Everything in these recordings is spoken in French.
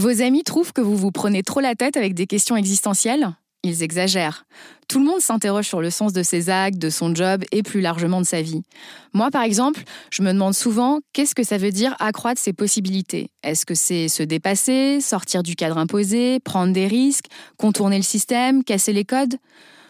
Vos amis trouvent que vous vous prenez trop la tête avec des questions existentielles? Ils exagèrent. Tout le monde s'interroge sur le sens de ses actes, de son job et plus largement de sa vie. Moi, par exemple, je me demande souvent qu'est-ce que ça veut dire accroître ses possibilités? Est-ce que c'est se dépasser, sortir du cadre imposé, prendre des risques, contourner le système, casser les codes?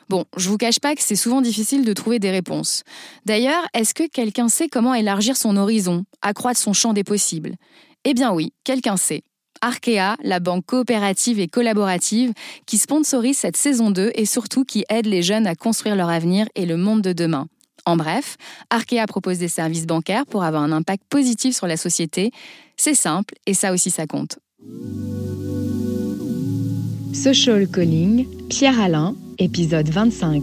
Bon, je vous cache pas que c'est souvent difficile de trouver des réponses. D'ailleurs, est-ce que quelqu'un sait comment élargir son horizon, accroître son champ des possibles? Eh bien oui, quelqu'un sait. Arkea, la banque coopérative et collaborative qui sponsorise cette saison 2 et surtout qui aide les jeunes à construire leur avenir et le monde de demain. En bref, Arkea propose des services bancaires pour avoir un impact positif sur la société. C'est simple et ça aussi ça compte. Social Calling, Pierre Alain, épisode 25.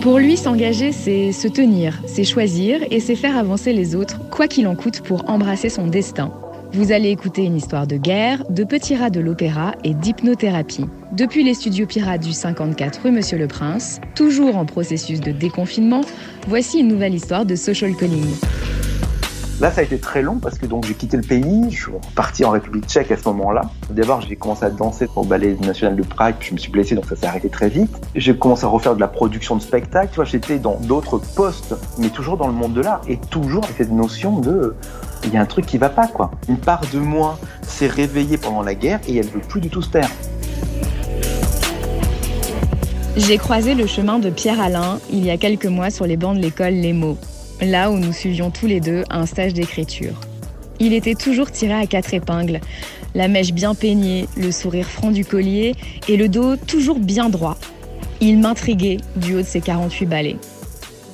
Pour lui, s'engager, c'est se tenir, c'est choisir et c'est faire avancer les autres, quoi qu'il en coûte, pour embrasser son destin. Vous allez écouter une histoire de guerre, de petits rats de l'opéra et d'hypnothérapie. Depuis les studios pirates du 54 rue Monsieur le Prince, toujours en processus de déconfinement, voici une nouvelle histoire de social calling. Là, ça a été très long parce que donc j'ai quitté le pays, je suis reparti en République tchèque à ce moment-là. D'abord, j'ai commencé à danser au ballet national de Prague, puis je me suis blessé, donc ça s'est arrêté très vite. J'ai commencé à refaire de la production de spectacles. Tu vois, j'étais dans d'autres postes, mais toujours dans le monde de l'art et toujours avec cette notion de il y a un truc qui va pas, quoi. Une part de moi s'est réveillée pendant la guerre et elle veut plus du tout se taire. J'ai croisé le chemin de Pierre Alain il y a quelques mois sur les bancs de l'école Les Mots là où nous suivions tous les deux un stage d'écriture. Il était toujours tiré à quatre épingles, la mèche bien peignée, le sourire franc du collier et le dos toujours bien droit. Il m'intriguait du haut de ses 48 balais.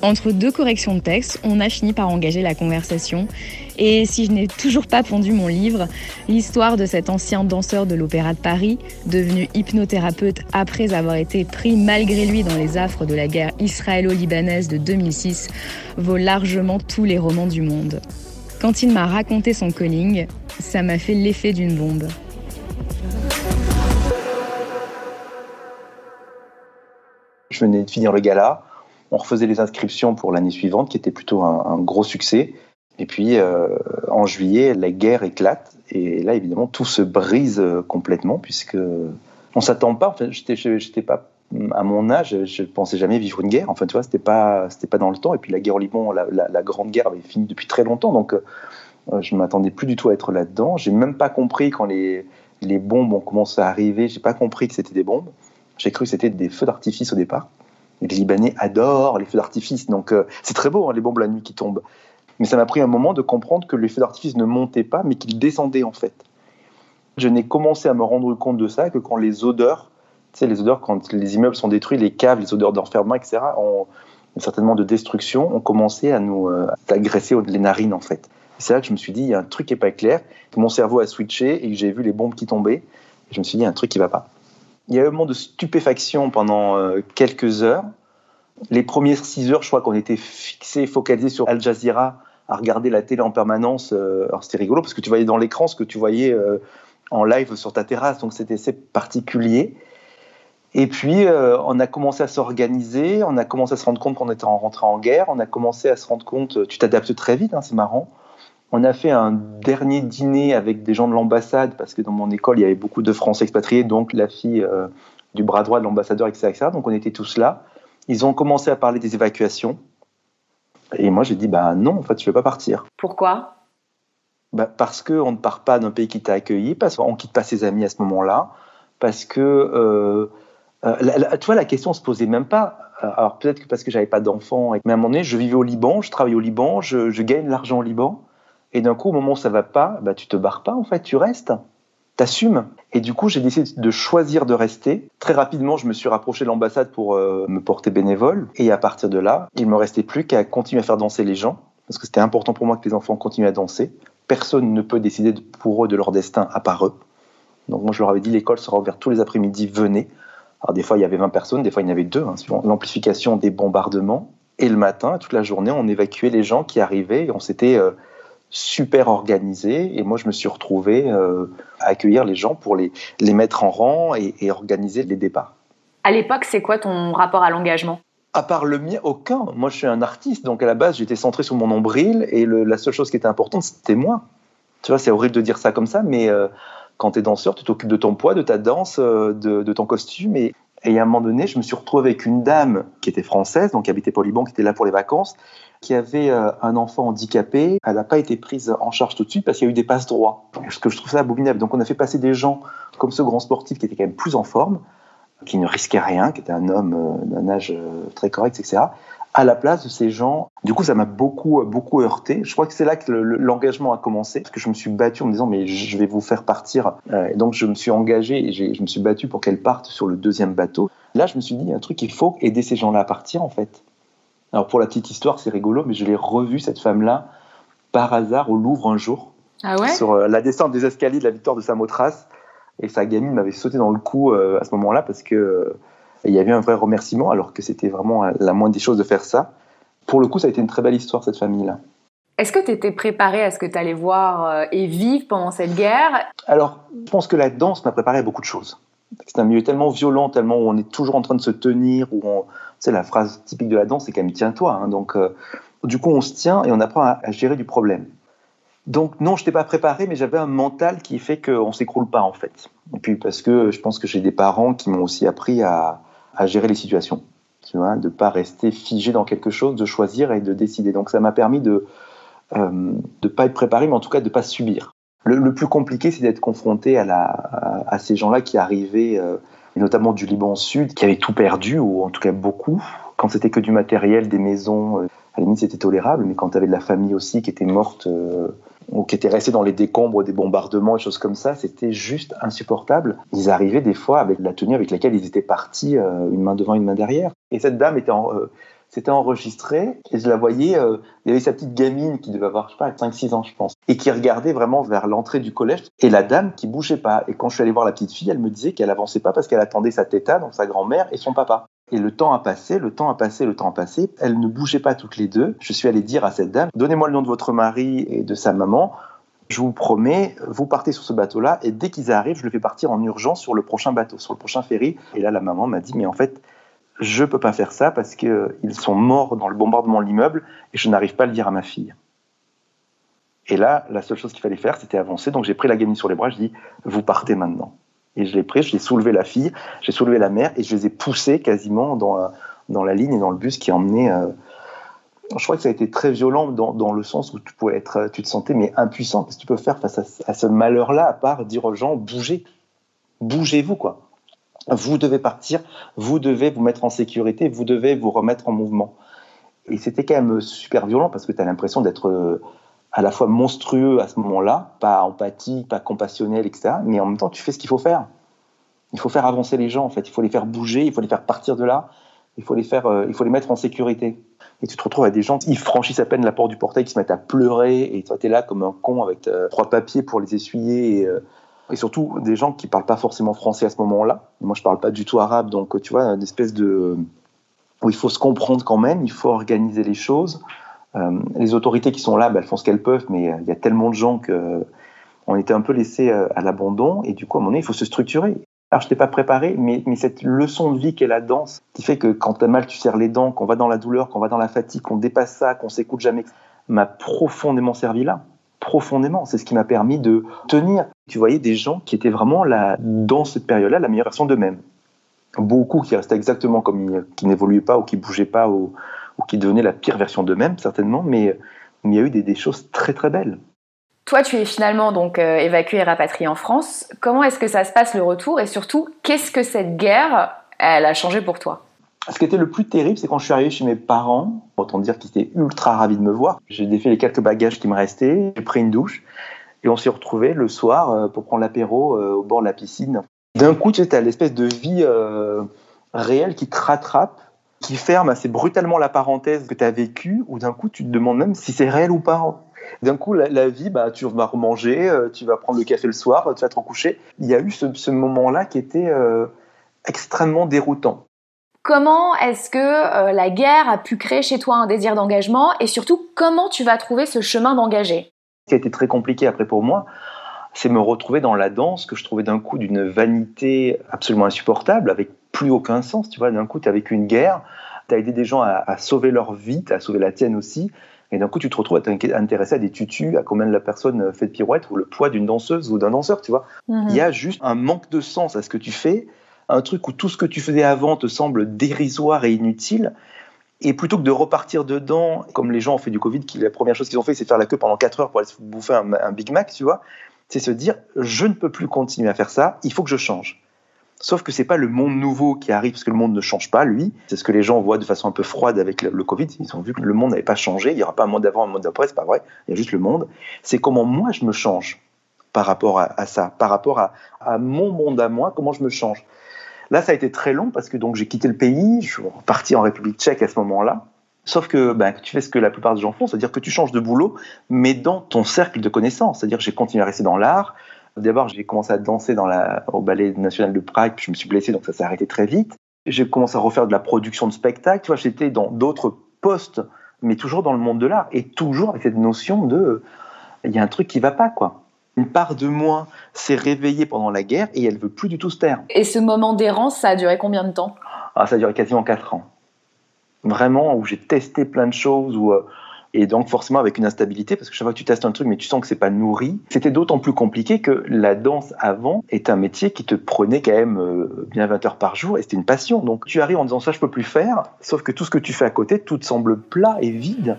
Entre deux corrections de texte, on a fini par engager la conversation. Et si je n'ai toujours pas pondu mon livre, l'histoire de cet ancien danseur de l'Opéra de Paris, devenu hypnothérapeute après avoir été pris malgré lui dans les affres de la guerre israélo-libanaise de 2006, vaut largement tous les romans du monde. Quand il m'a raconté son calling, ça m'a fait l'effet d'une bombe. Je venais de finir le gala on refaisait les inscriptions pour l'année suivante, qui était plutôt un, gros succès. Et puis, euh, en juillet, la guerre éclate. Et là, évidemment, tout se brise euh, complètement, puisque on s'attend pas. Enfin, j'étais pas à mon âge, je pensais jamais vivre une guerre. Enfin, tu vois, c'était pas, pas dans le temps. Et puis, la guerre au Liban, la, grande guerre avait fini depuis très longtemps. Donc, euh, je m'attendais plus du tout à être là-dedans. J'ai même pas compris quand les, les bombes ont commencé à arriver. J'ai pas compris que c'était des bombes. J'ai cru que c'était des feux d'artifice au départ. Les Libanais adorent les feux d'artifice, donc euh, c'est très beau, hein, les bombes la nuit qui tombent. Mais ça m'a pris un moment de comprendre que les feux d'artifice ne montaient pas, mais qu'ils descendaient en fait. Je n'ai commencé à me rendre compte de ça que quand les odeurs, tu sais, les odeurs, quand les immeubles sont détruits, les caves, les odeurs d'enfermement, etc., certainement de destruction, ont commencé à nous euh, agresser les narines en fait. C'est là que je me suis dit, il y a un truc qui n'est pas clair, mon cerveau a switché et j'ai vu les bombes qui tombaient. Et je me suis dit, il y a un truc qui ne va pas. Il y a eu un moment de stupéfaction pendant euh, quelques heures. Les premières six heures, je crois qu'on était fixés, focalisés sur Al Jazeera, à regarder la télé en permanence. Euh, alors c'était rigolo parce que tu voyais dans l'écran ce que tu voyais euh, en live sur ta terrasse, donc c'était assez particulier. Et puis, on a commencé à s'organiser, on a commencé à se rendre compte qu'on était en rentré en guerre, on a commencé à se rendre compte, tu t'adaptes très vite, hein, c'est marrant, on a fait un dernier dîner avec des gens de l'ambassade, parce que dans mon école, il y avait beaucoup de Français expatriés, donc la fille euh, du bras droit de l'ambassadeur, etc., Donc on était tous là. Ils ont commencé à parler des évacuations. Et moi, j'ai dit, bah non, en fait, je ne vais pas partir. Pourquoi? Bah, Parce qu'on ne part pas d'un pays qui t'a accueilli, parce qu'on ne quitte pas ses amis à ce moment-là, parce que, euh, euh tu vois, la question ne se posait même pas. Alors peut-être que parce que j'avais pas d'enfants, mais à un moment donné, je vivais au Liban, je travaillais au Liban, je, je gagne l'argent au Liban. Et d'un coup, au moment où ça va pas, bah, tu te barres pas, en fait, tu restes. T'assumes. Et du coup, j'ai décidé de choisir de rester. Très rapidement, je me suis rapproché de l'ambassade pour euh, me porter bénévole. Et à partir de là, il me restait plus qu'à continuer à faire danser les gens, parce que c'était important pour moi que les enfants continuent à danser. Personne ne peut décider pour eux de leur destin à part eux. Donc moi, je leur avais dit, l'école sera ouverte tous les après-midi, venez. Alors des fois, il y avait 20 personnes, des fois, il y en avait deux, hein, suivant l'amplification des bombardements. Et le matin, toute la journée, on évacuait les gens qui arrivaient et on s'était... Euh, super organisé. Et moi, je me suis retrouvé euh, à accueillir les gens pour les, les mettre en rang et, organiser les départs. À l'époque, c'est quoi ton rapport à l'engagement? À part le mien, aucun. Moi, je suis un artiste, donc à la base, j'étais centré sur mon nombril et la seule chose qui était importante, c'était moi. Tu vois, c'est horrible de dire ça comme ça, mais euh, quand tu es danseur, tu t'occupes de ton poids, de ta danse, de, de ton costume. Et, et à un moment donné, je me suis retrouvé avec une dame qui était française, donc qui habitait Polyban, qui était là pour les vacances, qui avait un enfant handicapé. Elle n'a pas été prise en charge tout de suite parce qu'il y a eu des passes droits. Ce que je trouve ça abominable. Donc on a fait passer des gens comme ce grand sportif qui était quand même plus en forme, qui ne risquait rien, qui était un homme d'un âge très correct, etc à la place de ces gens. Du coup, ça m'a beaucoup, beaucoup heurté. Je crois que c'est là que l'engagement a commencé, parce que je me suis battu en me disant, mais je vais vous faire partir. Euh, et donc, je me suis engagé et je me suis battu pour qu'elle parte sur le deuxième bateau. Là, je me suis dit, un truc, il faut aider ces gens-là à partir, en fait. Alors, pour la petite histoire, c'est rigolo, mais je l'ai revue, cette femme-là, par hasard, au Louvre un jour. Ah ouais? Sur euh, la descente des escaliers de la victoire de Samothrace. Et sa gamine m'avait sauté dans le cou euh, à ce moment-là, parce que il y avait un vrai remerciement, alors que c'était vraiment la moindre des choses de faire ça. Pour le coup, ça a été une très belle histoire, cette famille-là. Est-ce que tu étais préparé à ce que tu allais voir euh, et vivre pendant cette guerre? Alors, je pense que la danse m'a préparé à beaucoup de choses. C'est un milieu tellement violent, tellement où on est toujours en train de se tenir, où on... Tu la phrase typique de la danse, c'est quand même tiens-toi. Hein. donc, euh, du coup, on se tient et on apprend à, à gérer du problème. Donc non, je n'étais pas préparé, mais j'avais un mental qui fait qu'on ne s'écroule pas en fait. Et puis parce que je pense que j'ai des parents qui m'ont aussi appris à, à gérer les situations, de pas rester figé dans quelque chose, de choisir et de décider. Donc ça m'a permis de euh, de pas être préparé, mais en tout cas de pas subir. Le, plus compliqué, c'est d'être confronté à, la, à, ces gens-là qui arrivaient, euh, notamment du Liban Sud, qui avaient tout perdu, ou en tout cas beaucoup. Quand c'était que du matériel, des maisons, euh, à la limite c'était tolérable, mais quand tu avais de la famille aussi qui était morte euh, ou qui étaient restés dans les décombres des bombardements et choses comme ça, c'était juste insupportable. Ils arrivaient des fois avec la tenue avec laquelle ils étaient partis, euh, une main devant, une main derrière. Et cette dame était en, euh, s'était enregistrée et je la voyais, euh, il y avait sa petite gamine qui devait avoir, je sais pas, 5-6 ans, je pense, et qui regardait vraiment vers l'entrée du collège et la dame qui bougeait pas. Et quand je suis allé voir la petite fille, elle me disait qu'elle avançait pas parce qu'elle attendait sa téta, donc sa grand-mère et son papa. Et le temps a passé, le temps a passé, le temps a passé. Elles ne bougeaient pas toutes les deux. Je suis allé dire à cette dame, donnez-moi le nom de votre mari et de sa maman. Je vous promets, vous partez sur ce bateau-là et dès qu'ils arrivent, je le fais partir en urgence sur le prochain bateau, sur le prochain ferry. Et là, la maman m'a dit, mais en fait, je peux pas faire ça parce qu'ils sont morts dans le bombardement de l'immeuble et je n'arrive pas à le dire à ma fille. Et là, la seule chose qu'il fallait faire, c'était avancer. Donc j'ai pris la gamine sur les bras, je dis, vous partez maintenant. Et je l'ai pris, j'ai soulevé la fille, j'ai soulevé la mère et je les ai poussés quasiment dans la, dans la ligne et dans le bus qui emmenait. Euh... Je crois que ça a été très violent dans, dans, le sens où tu pouvais être, tu te sentais mais impuissant. Qu'est-ce que tu peux faire face à, à ce malheur-là à part dire aux gens bougez, bougez-vous quoi. Vous devez partir, vous devez vous mettre en sécurité, vous devez vous remettre en mouvement. Et c'était quand même super violent parce que tu as l'impression d'être euh, à la fois monstrueux à ce moment-là, pas empathique, pas compassionnel, etc. Mais en même temps, tu fais ce qu'il faut faire. Il faut faire avancer les gens, en fait. Il faut les faire bouger, il faut les faire partir de là, il faut les, faire, euh, il faut les mettre en sécurité. Et tu te retrouves avec des gens, ils franchissent à peine la porte du portail, qui se mettent à pleurer, et toi, tu es là comme un con avec euh, trois papiers pour les essuyer. Et, euh, et, surtout, des gens qui parlent pas forcément français à ce moment-là. Moi, je parle pas du tout arabe, donc tu vois, une espèce de. où il faut se comprendre quand même, il faut organiser les choses. Euh, les autorités qui sont là, bah, elles font ce qu'elles peuvent, mais euh, il y a tellement de gens que euh, on était un peu laissés à l'abandon et du coup, à un moment donné, il faut se structurer. Alors, je t'ai pas préparé, mais, cette leçon de vie qu'est la danse, qui fait que quand tu as mal, tu serres les dents, qu'on va dans la douleur, qu'on va dans la fatigue, qu'on dépasse ça, qu'on s'écoute jamais, m'a profondément servi là. Profondément. C'est ce qui m'a permis de tenir. Tu voyais des gens qui étaient vraiment là, dans cette période-là, la meilleure version d'eux-mêmes. Beaucoup qui restaient exactement comme ils, qui n'évoluaient pas ou qui bougeaient pas ou qui devenaient la pire version d'eux-mêmes, certainement, mais, il y a eu des, des, choses très très belles. Toi, tu es finalement donc euh, évacué et rapatrié en France. Comment est-ce que ça se passe le retour? Et surtout, qu'est-ce que cette guerre, elle a changé pour toi? Ce qui était le plus terrible, c'est quand je suis arrivé chez mes parents, autant dire qu'ils étaient ultra ravis de me voir. J'ai défait les quelques bagages qui me restaient, j'ai pris une douche et on s'est retrouvés le soir euh, pour prendre l'apéro euh, au bord de la piscine. D'un coup, tu sais, l'espèce de vie euh, réelle qui te rattrape qui ferme assez brutalement la parenthèse que tu as vécue, ou d'un coup tu te demandes même si c'est réel ou pas. D'un coup, la, la, vie, bah, tu vas remanger, euh, tu vas prendre le café le soir, tu vas te recoucher. Il y a eu ce, ce moment-là qui était euh, extrêmement déroutant. Comment est-ce que euh, la guerre a pu créer chez toi un désir d'engagement et surtout comment tu vas trouver ce chemin d'engagé Ce qui a été très compliqué après pour moi, c'est me retrouver dans la danse que je trouvais d'un coup d'une vanité absolument insupportable, avec plus aucun sens. Tu vois, d'un coup, tu as vécu une guerre, tu as aidé des gens à, à sauver leur vie, tu as sauvé la tienne aussi, Et d'un coup, tu te retrouves à t'intéresser à des tutus, à combien la personne fait de pirouettes, ou le poids d'une danseuse ou d'un danseur, tu vois. Mhm. Il y a juste un manque de sens à ce que tu fais, un truc où tout ce que tu faisais avant te semble dérisoire et inutile. Et plutôt que de repartir dedans, comme les gens ont fait du Covid, qui, la première chose qu'ils ont fait, c'est faire la queue pendant 4 heures pour aller se bouffer un, un Big Mac, tu vois, c'est se dire, je ne peux plus continuer à faire ça, il faut que je change. Sauf que c'est pas le monde nouveau qui arrive, parce que le monde ne change pas, lui. C'est ce que les gens voient de façon un peu froide avec le, Covid. Ils ont vu que le monde n'avait pas changé. Il n'y aura pas un monde d'avant, un monde d'après, c'est pas vrai. Il y a juste le monde. C'est comment moi je me change par rapport à, ça, par rapport à, à, mon monde à moi, comment je me change. Là, ça a été très long parce que donc j'ai quitté le pays, je suis reparti en République tchèque à ce moment-là. Sauf que ben, tu fais ce que la plupart des gens font, c'est-à-dire que tu changes de boulot, mais dans ton cercle de connaissances. C'est-à-dire que j'ai continué à rester dans l'art, D'abord, j'ai commencé à danser dans la, au Ballet national de Prague, puis je me suis blessé, donc ça s'est arrêté très vite. J'ai commencé à refaire de la production de spectacles. Tu vois, j'étais dans d'autres postes, mais toujours dans le monde de l'art, et toujours avec cette notion de, il y a un truc qui va pas, quoi. Une part de moi s'est réveillée pendant la guerre et elle veut plus du tout se taire. Et ce moment d'errance, ça a duré combien de temps? Ah, Ça a duré quasiment 4 ans. Vraiment, où j'ai testé plein de choses, où euh, et donc forcément avec une instabilité, parce que chaque fois que tu testes un truc, mais tu sens que c'est pas nourri. C'était d'autant plus compliqué que la danse avant est un métier qui te prenait quand même euh, bien 20 heures par jour, et c'était une passion. Donc tu arrives en disant ça, je peux plus faire, sauf que tout ce que tu fais à côté, tout te semble plat et vide.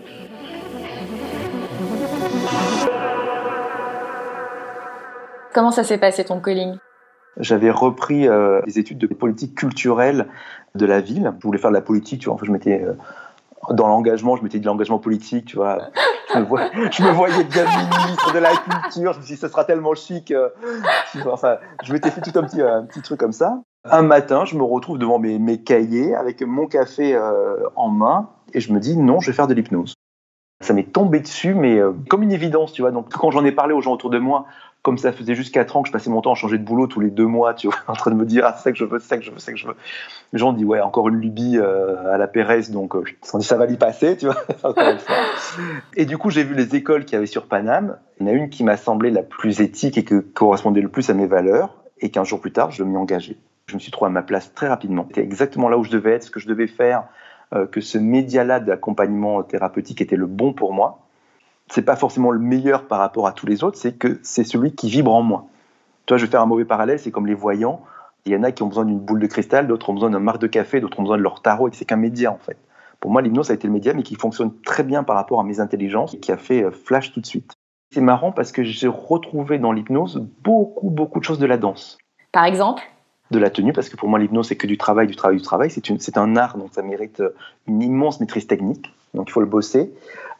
Comment ça s'est passé ton calling? J'avais repris euh, des études de politique culturelle de la ville. Je voulais faire de la politique, tu vois. Enfin, je m'étais euh, dans l'engagement, je m'étais dit l'engagement politique, tu vois. Je me, voyais, je bien ministre de la culture. Je me suis dit, ce sera tellement chic. Euh, enfin, je m'étais fait tout un petit, un petit truc comme ça. Un matin, je me retrouve devant mes, mes cahiers avec mon café euh, en main et je me dis, non, je vais faire de l'hypnose. Ça m'est tombé dessus, mais euh, comme une évidence, tu vois. Donc, quand j'en ai parlé aux gens autour de moi, comme ça faisait juste 4 ans que je passais mon temps à changer de boulot tous les deux mois, tu vois, en train de me dire, ah, c'est ça que je veux, c'est ça que je veux, c'est ça que je veux. Les gens disent, ouais, encore une lubie euh, à la Pérez, donc euh, ça va y passer, tu vois. et du coup, j'ai vu les écoles qu'il y avait sur Paname. Il y en a une qui m'a semblé la plus éthique et qui correspondait le plus à mes valeurs. Et qu'un jour plus tard, je m'y engageais. Je me suis trouvé à ma place très rapidement. C'était exactement là où je devais être, ce que je devais faire, euh, que ce média-là d'accompagnement thérapeutique était le bon pour moi c'est pas forcément le meilleur par rapport à tous les autres, c'est que c'est celui qui vibre en moi. Toi, je vais faire un mauvais parallèle, c'est comme les voyants. Il y en a qui ont besoin d'une boule de cristal, d'autres ont besoin d'un marque de café, d'autres ont besoin de leur tarot, et c'est qu'un média en fait. Pour moi, l'hypnose, a été le média, mais qui fonctionne très bien par rapport à mes intelligences, et qui a fait euh, flash tout de suite. C'est marrant parce que j'ai retrouvé dans l'hypnose beaucoup, beaucoup de choses de la danse. Par exemple? De la tenue, parce que pour moi, l'hypnose, c'est que du travail, du travail, du travail. C'est un art, donc ça mérite euh, une immense maîtrise technique. Donc il faut le bosser.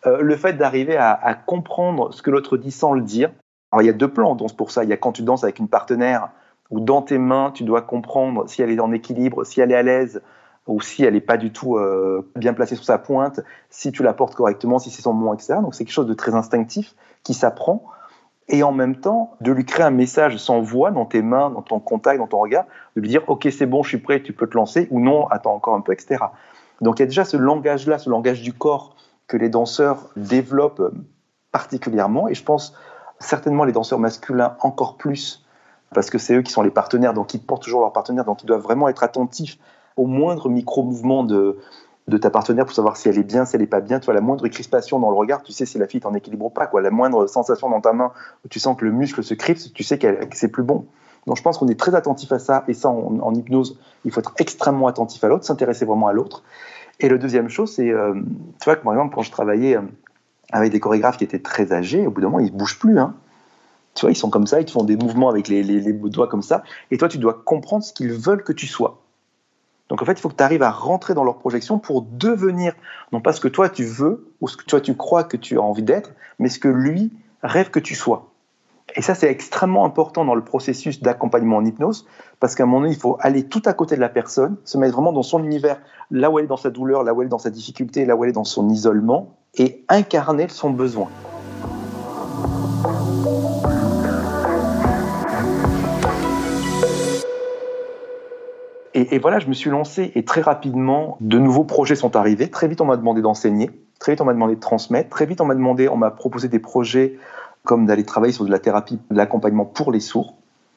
Euh, le fait d'arriver à, comprendre ce que l'autre dit sans le dire. Alors il y a deux plans danse pour ça. Il y a quand tu danses avec une partenaire où dans tes mains tu dois comprendre si elle est en équilibre, si elle est à l'aise ou si elle n'est pas du tout euh, bien placée sur sa pointe, si tu la portes correctement, si c'est son moment, etc. Donc c'est quelque chose de très instinctif qui s'apprend et en même temps de lui créer un message sans voix dans tes mains, dans ton contact, dans ton regard, de lui dire ok c'est bon, je suis prêt, tu peux te lancer ou non, attends encore un peu, etc. Donc il y a déjà ce langage-là, ce langage du corps que les danseurs développent particulièrement, et je pense certainement les danseurs masculins encore plus, parce que c'est eux qui sont les partenaires, donc ils portent toujours leurs partenaires, donc ils doivent vraiment être attentifs au moindre micro-mouvement de, de ta partenaire pour savoir si elle est bien, si elle n'est pas bien. Tu vois, la moindre crispation dans le regard, tu sais si la fille est en équilibre ou pas. Quoi. La moindre sensation dans ta main où tu sens que le muscle se crispe, tu sais que c'est plus bon. Donc je pense qu'on est très attentif à ça, et ça en, hypnose, il faut être extrêmement attentif à l'autre, s'intéresser vraiment à l'autre. Et la deuxième chose, c'est, euh, tu vois, que par exemple, quand je travaillais euh, avec des chorégraphes qui étaient très âgés, au bout d'un moment, ils ne bougent plus. Hein. Tu vois, ils sont comme ça, ils te font des mouvements avec les, les, les doigts comme ça. Et toi, tu dois comprendre ce qu'ils veulent que tu sois. Donc en fait, il faut que tu arrives à rentrer dans leur projection pour devenir, non pas ce que toi tu veux ou ce que toi tu crois que tu as envie d'être, mais ce que lui rêve que tu sois. Et ça, c'est extrêmement important dans le processus d'accompagnement en hypnose, parce qu'à un moment donné, il faut aller tout à côté de la personne, se mettre vraiment dans son univers, là où elle est dans sa douleur, là où elle est dans sa difficulté, là où elle est dans son isolement, et incarner son besoin. Et, et, voilà, je me suis lancé et très rapidement, de nouveaux projets sont arrivés. Très vite, on m'a demandé d'enseigner. Très vite, on m'a demandé de transmettre. Très vite, on m'a demandé, on m'a proposé des projets comme d'aller travailler sur de la thérapie, de l'accompagnement pour les sourds.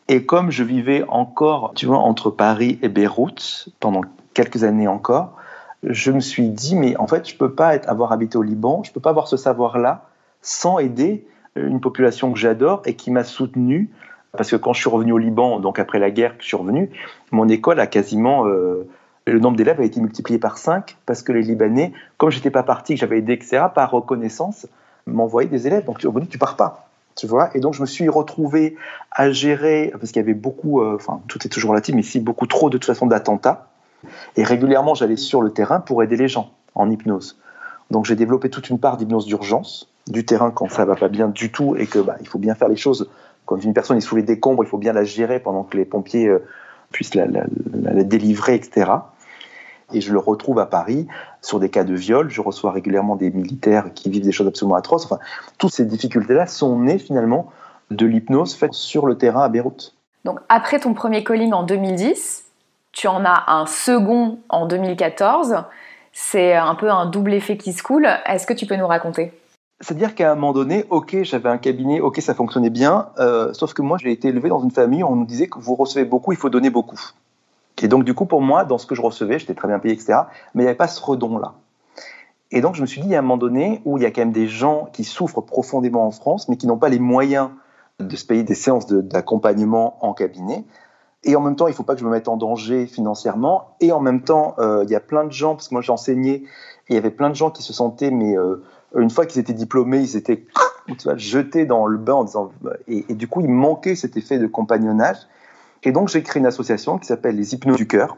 Et comme je vivais encore, tu vois, entre Paris et Beyrouth pendant quelques années encore, je me suis dit, mais en fait, je ne peux pas avoir habité au Liban, je ne peux pas avoir ce savoir-là sans aider une population que j'adore et qui m'a soutenu. Parce que quand je suis revenu au Liban, donc après la guerre que je suis revenu, mon école a quasiment. Euh, le nombre d'élèves a été multiplié par 5 parce que les Libanais, comme j'étais pas parti, que j'avais aidé, etc., par reconnaissance, m'envoyaient des élèves. Donc, au bout tu pars pas. Tu vois et donc, je me suis retrouvé à gérer, parce qu'il y avait beaucoup, euh, enfin, tout est toujours relatif, mais ici, beaucoup trop de toute façon d'attentats. Et régulièrement, j'allais sur le terrain pour aider les gens en hypnose. Donc j'ai développé toute une part d'hypnose d'urgence, du terrain quand ça va pas bien du tout et que bah, il faut bien faire les choses. Quand une personne est sous les décombres, il faut bien la gérer pendant que les pompiers euh, puissent la, délivrer, etc. Et je le retrouve à Paris sur des cas de viol. Je reçois régulièrement des militaires qui vivent des choses absolument atroces. Enfin, toutes ces difficultés-là sont nées finalement de l'hypnose faite sur le terrain à Beyrouth. Donc après ton premier calling en 2010, tu en as un second en 2014. C'est un peu un double effet qui se coule. Est-ce que tu peux nous raconter? C'est-à-dire qu'à un moment donné, ok, j'avais un cabinet, ok, ça fonctionnait bien, euh, sauf que moi, j'ai été élevé dans une famille où on nous disait que vous recevez beaucoup, il faut donner beaucoup. Et donc, du coup, pour moi, dans ce que je recevais, j'étais très bien payé, etc., mais il n'y avait pas ce redon-là. Et donc, je me suis dit, il y a un moment donné où il y a quand même des gens qui souffrent profondément en France, mais qui n'ont pas les moyens de se payer des séances d'accompagnement en cabinet. Et en même temps, il ne faut pas que je me mette en danger financièrement. Et en même temps, euh, il y a plein de gens, parce que moi j'enseignais, et il y avait plein de gens qui se sentaient, mais euh, une fois qu'ils étaient diplômés, ils étaient tu vois, jetés dans le bain en disant. Et, et, du coup, il manquait cet effet de compagnonnage. Et donc, j'ai créé une association qui s'appelle les Hypnos du Cœur,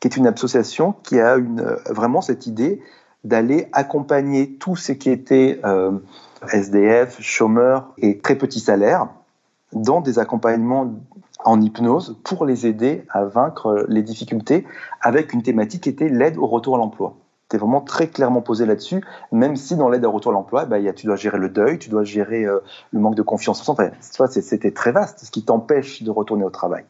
qui est une association qui a euh, vraiment cette idée d'aller accompagner tous ceux qui étaient SDF, chômeurs et très petits salaires dans des accompagnements en hypnose pour les aider à vaincre les difficultés avec une thématique qui était l'aide au retour à l'emploi. Tu vraiment très clairement posé là-dessus, même si dans l'aide au retour à l'emploi, bah, tu dois gérer le deuil, tu dois gérer euh, le manque de confiance en soi. Enfin, c'était très vaste, ce qui t'empêche de retourner au travail.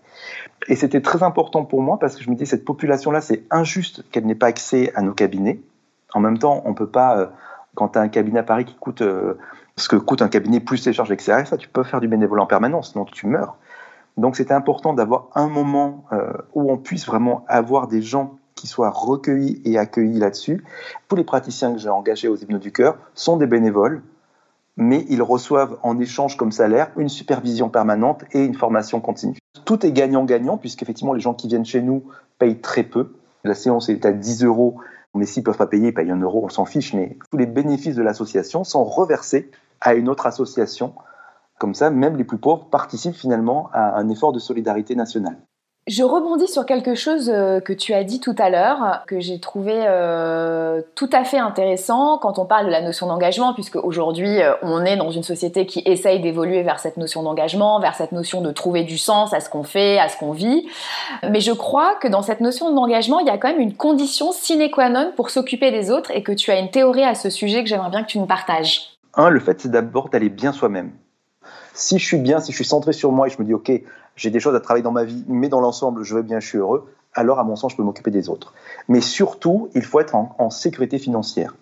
Et c'était très important pour moi parce que je me dis, cette population-là, c'est injuste qu'elle n'ait pas accès à nos cabinets. En même temps, on peut pas, euh, quand tu as un cabinet à Paris qui coûte euh, ce que coûte un cabinet plus les charges, etc., ça, tu peux faire du bénévolat en permanence, sinon tu meurs. Donc c'était important d'avoir un moment où on puisse vraiment avoir des gens qui soient recueillis et accueillis là-dessus. Tous les praticiens que j'ai engagés aux Hypnos du Cœur sont des bénévoles, mais ils reçoivent en échange comme salaire une supervision permanente et une formation continue. Tout est gagnant-gagnant, puisqu'effectivement les gens qui viennent chez nous payent très peu. La séance est à 10 euros, mais s'ils ne peuvent pas payer, ils payent 1 euro, on s'en fiche, mais tous les bénéfices de l'association sont reversés à une autre association comme ça, même les plus pauvres participent finalement à un effort de solidarité nationale. Je rebondis sur quelque chose euh, que tu as dit tout à l'heure, que j'ai trouvé euh, tout à fait intéressant quand on parle de la notion d'engagement, puisque aujourd'hui euh, on est dans une société qui essaye d'évoluer vers cette notion d'engagement, vers cette notion de trouver du sens à ce qu'on fait, à ce qu'on vit. Mais je crois que dans cette notion d'engagement, il y a quand même une condition sine qua non pour s'occuper des autres et que tu as une théorie à ce sujet que j'aimerais bien que tu nous partages. Un, le fait c'est d'abord d'aller bien soi-même. Si je suis bien, si je suis centré sur moi et je me dis, OK, j'ai des choses à travailler dans ma vie, mais dans l'ensemble, je vais bien, je suis heureux, alors à mon sens, je peux m'occuper des autres. Mais surtout, il faut être en, sécurité financière.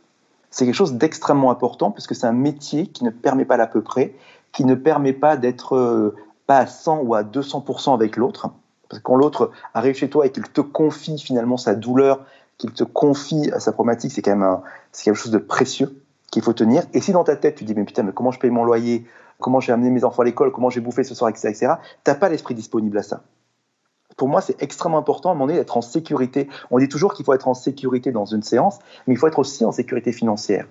C'est quelque chose d'extrêmement important parce que c'est un métier qui ne permet pas l'à peu près, qui ne permet pas d'être euh, pas à 100 ou à 200% avec l'autre. Parce que quand l'autre arrive chez toi et qu'il te confie finalement sa douleur, qu'il te confie sa problématique, c'est quand même quelque chose de précieux qu'il faut tenir. Et si dans ta tête tu dis mais putain mais comment je paye mon loyer, comment j'ai amené mes enfants à l'école, comment j'ai bouffé ce soir, etc., etc. T'as pas l'esprit disponible à ça. Pour moi, c'est extrêmement important à un moment donné d'être en sécurité. On dit toujours qu'il faut être en sécurité dans une séance, mais il faut être aussi en sécurité financière.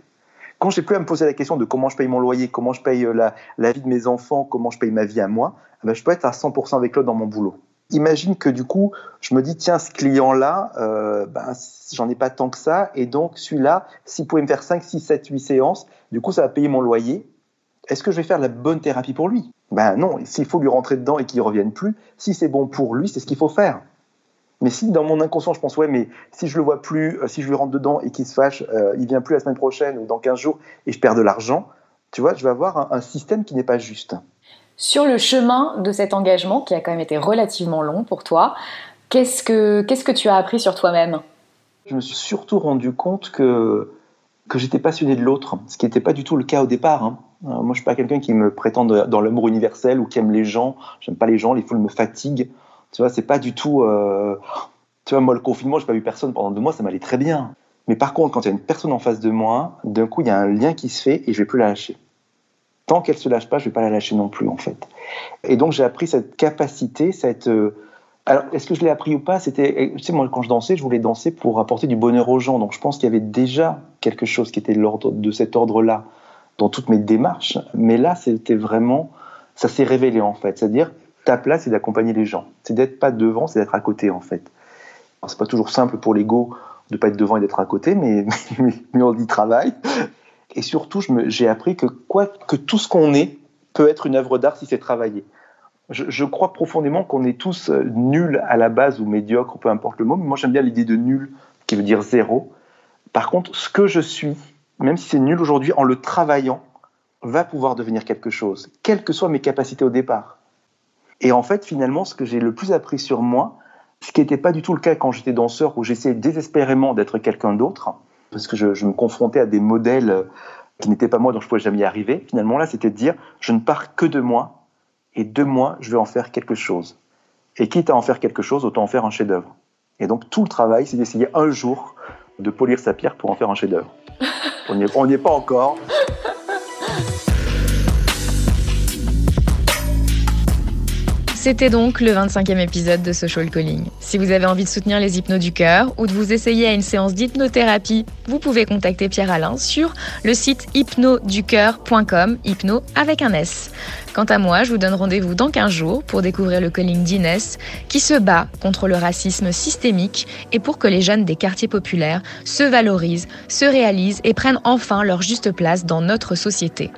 Quand j'ai plus à me poser la question de comment je paye mon loyer, comment je paye euh, la, vie de mes enfants, comment je paye ma vie à moi, eh ben, je peux être à 100% avec l'autre dans mon boulot. Imagine que du coup, je me dis, tiens, ce client-là, euh, ben, j'en ai pas tant que ça, et donc celui-là, s'il pouvait me faire 5, 6, 7, 8 séances, du coup, ça va payer mon loyer, est-ce que je vais faire la bonne thérapie pour lui? Ben non, s'il faut lui rentrer dedans et qu'il ne revienne plus, si c'est bon pour lui, c'est ce qu'il faut faire. Mais si dans mon inconscient je pense ouais mais si je le vois plus, euh, si je lui rentre dedans et qu'il se fâche, euh, il vient plus la semaine prochaine ou dans 15 jours et je perds de l'argent, tu vois, je vais avoir un, système qui n'est pas juste. Sur le chemin de cet engagement qui a quand même été relativement long pour toi, qu'est-ce que qu'est-ce que tu as appris sur toi-même? Je me suis surtout rendu compte que que j'étais passionné de l'autre, ce qui n'était pas du tout le cas au départ. Hein. Euh, moi, je suis pas quelqu'un qui me prétend dans l'amour universel ou qui aime les gens. J'aime pas les gens, les foules me fatiguent. Tu vois, c'est pas du tout. Euh... Tu vois, moi, le confinement, j'ai pas vu personne pendant deux mois, ça m'allait très bien. Mais par contre, quand il y a une personne en face de moi, d'un coup, il y a un lien qui se fait et je vais plus la lâcher. Tant qu'elle se lâche pas, je vais pas la lâcher non plus, en fait. Et donc, j'ai appris cette capacité, cette. Euh, alors, est-ce que je l'ai appris ou pas? C'était, tu sais, moi, quand je dansais, je voulais danser pour apporter du bonheur aux gens. Donc, je pense qu'il y avait déjà quelque chose qui était de cet ordre-là dans toutes mes démarches. Mais là, c'était vraiment, ça s'est révélé en fait. C'est-à-dire, ta place, c'est d'accompagner les gens. C'est d'être pas devant, c'est d'être à côté en fait. C'est pas toujours simple pour l'ego de pas être devant et d'être à côté, mais, mais, on y travaille. Et surtout, j'ai appris que, quoi, que tout ce qu'on est peut être une œuvre d'art si c'est travaillé. Je, je, crois profondément qu'on est tous euh, nuls à la base ou médiocres, peu importe le mot, mais moi j'aime bien l'idée de nul, qui veut dire zéro. Par contre, ce que je suis, même si c'est nul aujourd'hui, en le travaillant, va pouvoir devenir quelque chose, quelles que soient mes capacités au départ. Et en fait, finalement, ce que j'ai le plus appris sur moi, ce qui n'était pas du tout le cas quand j'étais danseur, où j'essayais désespérément d'être quelqu'un d'autre, parce que je, me confrontais à des modèles qui n'étaient pas moi, donc je ne pouvais jamais y arriver. Finalement, là, c'était de dire, je ne pars que de moi, et de moi, je vais en faire quelque chose. Et quitte à en faire quelque chose, autant en faire un chef-d'œuvre. Et donc, tout le travail, c'est d'essayer un jour de polir sa pierre pour en faire un chef-d'œuvre. On n'y est, pas encore. C'était donc le 25e épisode de Social Calling. Si vous avez envie de soutenir les hypnos du cœur ou de vous essayer à une séance d'hypnothérapie, vous pouvez contacter Pierre Alain sur le site hypnoducœur.com, hypno avec un S. Quant à moi, je vous donne rendez-vous dans 15 jours pour découvrir le calling d'Inès qui se bat contre le racisme systémique et pour que les jeunes des quartiers populaires se valorisent, se réalisent et prennent enfin leur juste place dans notre société.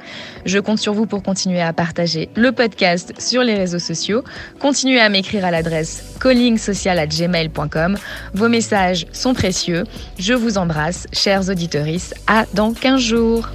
Je compte sur vous pour continuer à partager le podcast sur les réseaux sociaux. Continuez à m'écrire à l'adresse callingsocial@gmail.com. Vos messages sont précieux. Je vous embrasse, chers auditeurs. À dans 15 jours.